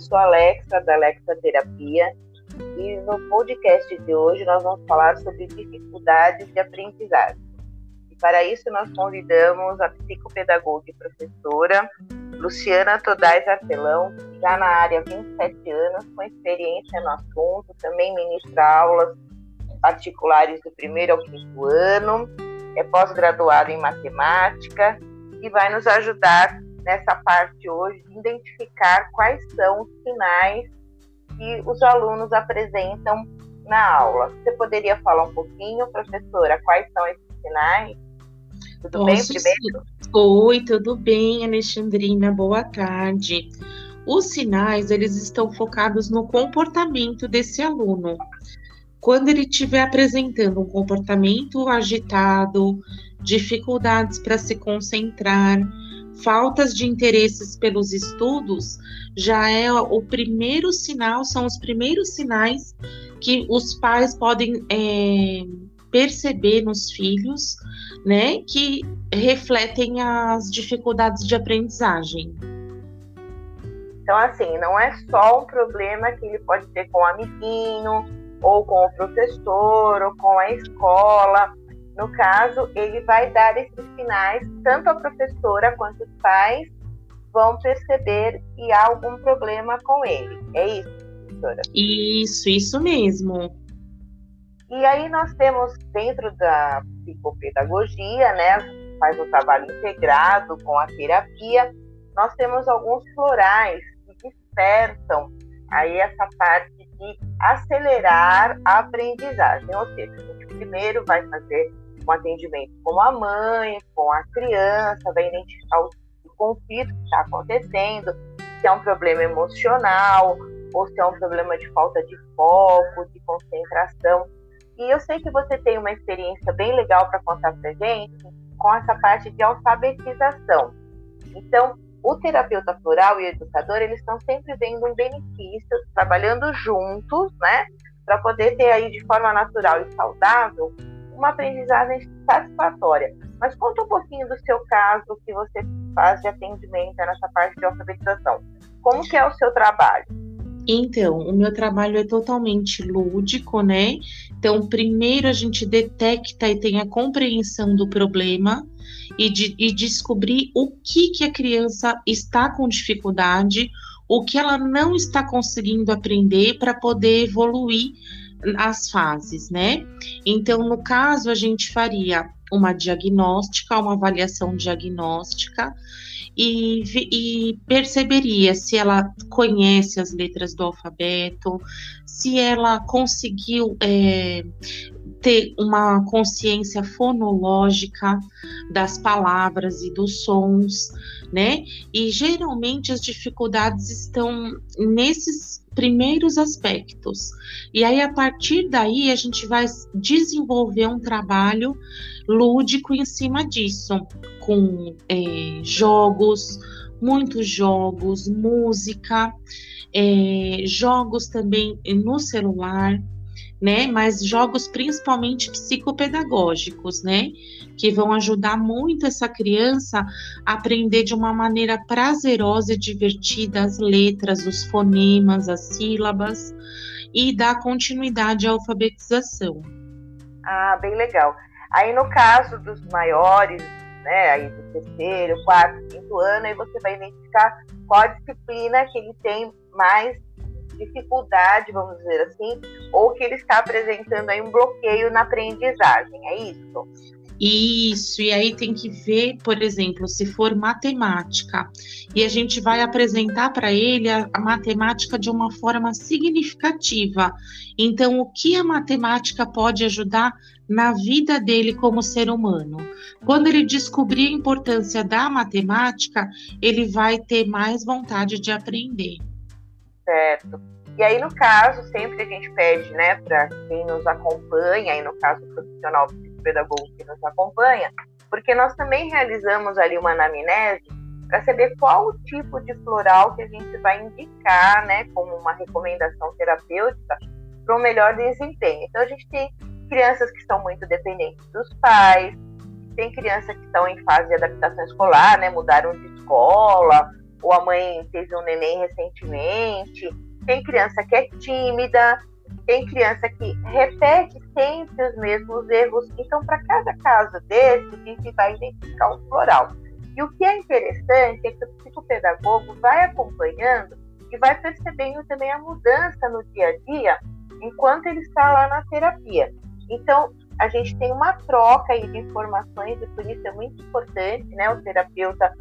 Sou Alexa, da Alexa Terapia, e no podcast de hoje nós vamos falar sobre dificuldades de aprendizagem. E para isso nós convidamos a psicopedagoga e professora Luciana Todais Artelão, já na área há 27 anos, com experiência no assunto, também ministra aulas particulares do primeiro ao quinto ano, é pós-graduada em matemática e vai nos ajudar nessa parte hoje de identificar quais são os sinais que os alunos apresentam na aula. Você poderia falar um pouquinho, professora, quais são esses sinais? Tudo Posso bem primeiro? Oi, tudo bem, Alexandrina? Boa tarde. Os sinais, eles estão focados no comportamento desse aluno. Quando ele estiver apresentando um comportamento agitado, dificuldades para se concentrar, faltas de interesses pelos estudos, já é o primeiro sinal, são os primeiros sinais que os pais podem é, perceber nos filhos, né, que refletem as dificuldades de aprendizagem. Então, assim, não é só um problema que ele pode ter com o amiguinho, ou com o professor, ou com a escola, no caso, ele vai dar esses sinais, tanto a professora quanto os pais vão perceber que há algum problema com ele. É isso, professora? Isso, isso mesmo. E aí nós temos dentro da psicopedagogia, né, faz um trabalho integrado com a terapia, nós temos alguns florais que despertam aí essa parte de acelerar a aprendizagem, ou seja, a gente primeiro vai fazer um atendimento com a mãe, com a criança, vai identificar o, conflito que está acontecendo, se é um problema emocional ou se é um problema de falta de foco, de concentração. E eu sei que você tem uma experiência bem legal para contar para gente com essa parte de alfabetização. Então, o terapeuta floral e o educador, eles estão sempre vendo um benefício, trabalhando juntos, né, para poder ter aí de forma natural e saudável uma aprendizagem satisfatória. Mas conta um pouquinho do seu caso que você faz de atendimento nessa parte de alfabetização. Como que é o seu trabalho? Então, o meu trabalho é totalmente lúdico, né? Então, primeiro a gente detecta e tem a compreensão do problema e, de, e descobrir o que, que a criança está com dificuldade, o que ela não está conseguindo aprender para poder evoluir as fases, né? Então, no caso, a gente faria uma diagnóstica, uma avaliação diagnóstica e, e, perceberia se ela conhece as letras do alfabeto, se ela conseguiu é, ter uma consciência fonológica das palavras e dos sons, né? E geralmente as dificuldades estão nesses primeiros aspectos. E aí, a partir daí, a gente vai desenvolver um trabalho lúdico em cima disso, com é, jogos, muitos jogos, música, é, jogos também no celular, né? Mas jogos principalmente psicopedagógicos, né? Que vão ajudar muito essa criança a aprender de uma maneira prazerosa e divertida as letras, os fonemas, as sílabas e dar continuidade à alfabetização. Ah, bem legal. Aí no caso dos maiores, né, aí do terceiro, quarto, quinto ano, aí você vai identificar qual disciplina que ele tem mais dificuldade, vamos dizer assim, ou que ele está apresentando aí um bloqueio na aprendizagem, é isso? Isso, e aí tem que ver, por exemplo, se for matemática, e a gente vai apresentar para ele a, a, matemática de uma forma significativa. Então, o que a matemática pode ajudar na vida dele como ser humano? Quando ele descobrir a importância da matemática, ele vai ter mais vontade de aprender. Certo. E aí, no caso, sempre a gente pede, né, para quem nos acompanha, aí no caso o profissional psicopedagogo que nos acompanha, porque nós também realizamos ali uma anamnese para saber qual o tipo de floral que a gente vai indicar, né, como uma recomendação terapêutica para um melhor desempenho. Então, a gente tem crianças que estão muito dependentes dos pais, tem crianças que estão em fase de adaptação escolar, né, mudaram de escola, ou a mãe teve um neném recentemente, tem criança que é tímida, tem criança que repete sempre os mesmos erros. Então, para cada caso desse, a gente vai identificar um floral. E o que é interessante é que o psicopedagogo vai acompanhando e vai percebendo também a mudança no dia a dia enquanto ele está lá na terapia. Então, a gente tem uma troca de informações e por isso é muito importante, né, o terapeuta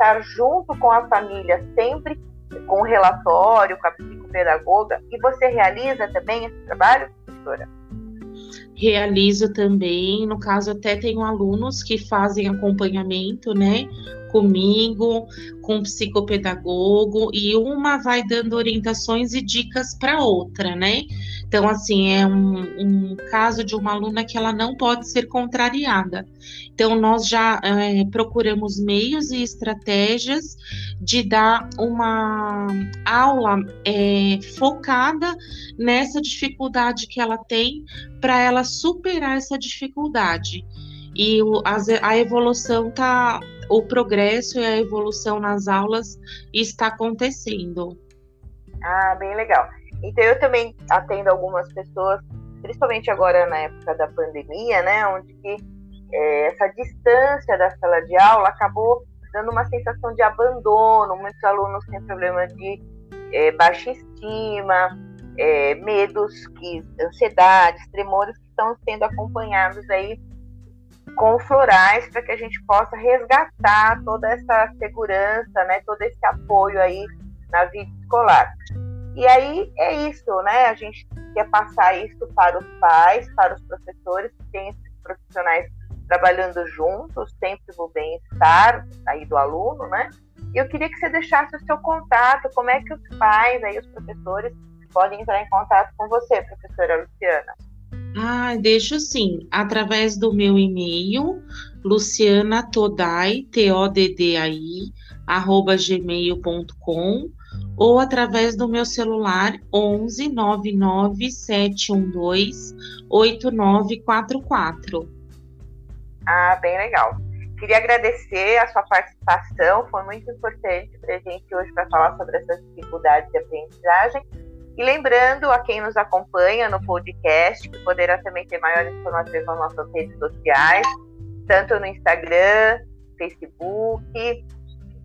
estar junto com a família sempre com o relatório, com a psicopedagoga. E você realiza também esse trabalho, professora? Realizo também, no caso até tenho alunos que fazem acompanhamento, né, comigo, com o psicopedagogo, e uma vai dando orientações e dicas para outra, né? Então, assim, é um, um, caso de uma aluna que ela não pode ser contrariada. Então, nós já é, procuramos meios e estratégias de dar uma aula é, focada nessa dificuldade que ela tem, para ela superar essa dificuldade. E o, a, a evolução tá, o progresso e a evolução nas aulas está acontecendo. Ah, bem legal. Então eu também atendo algumas pessoas, principalmente agora na época da pandemia, né, onde que, é, essa distância da sala de aula acabou dando uma sensação de abandono. Muitos alunos têm problema de é, baixa estima, é, medos, que, ansiedades, tremores que estão sendo acompanhados aí com florais para que a gente possa resgatar toda essa segurança, né, todo esse apoio aí na vida escolar. E aí é isso, né? A gente quer passar isso para os pais, para os professores, que têm esses profissionais trabalhando juntos, sempre o bem-estar aí do aluno, né? Eu queria que você deixasse o seu contato, como é que os pais, aí os professores, podem entrar em contato com você, professora Luciana. Ah, deixo sim, através do meu e-mail, lucianatodai, T-O-D-D-A-I, arroba gmail.com, ou através do meu celular 11 99 712 8944. Ah, bem legal. Queria agradecer a sua participação, foi muito importante para a gente hoje para falar sobre essas dificuldades de aprendizagem. E lembrando a quem nos acompanha no podcast que poderá também ter maiores informações nas nossas redes sociais, tanto no Instagram, Facebook,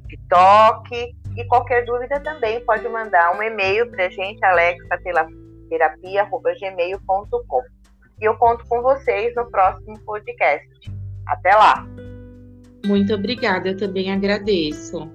TikTok e qualquer dúvida também pode mandar um e-mail para a gente, alexaterapia.gmail.com. E eu conto com vocês no próximo podcast. Até lá! Muito obrigada, eu também agradeço.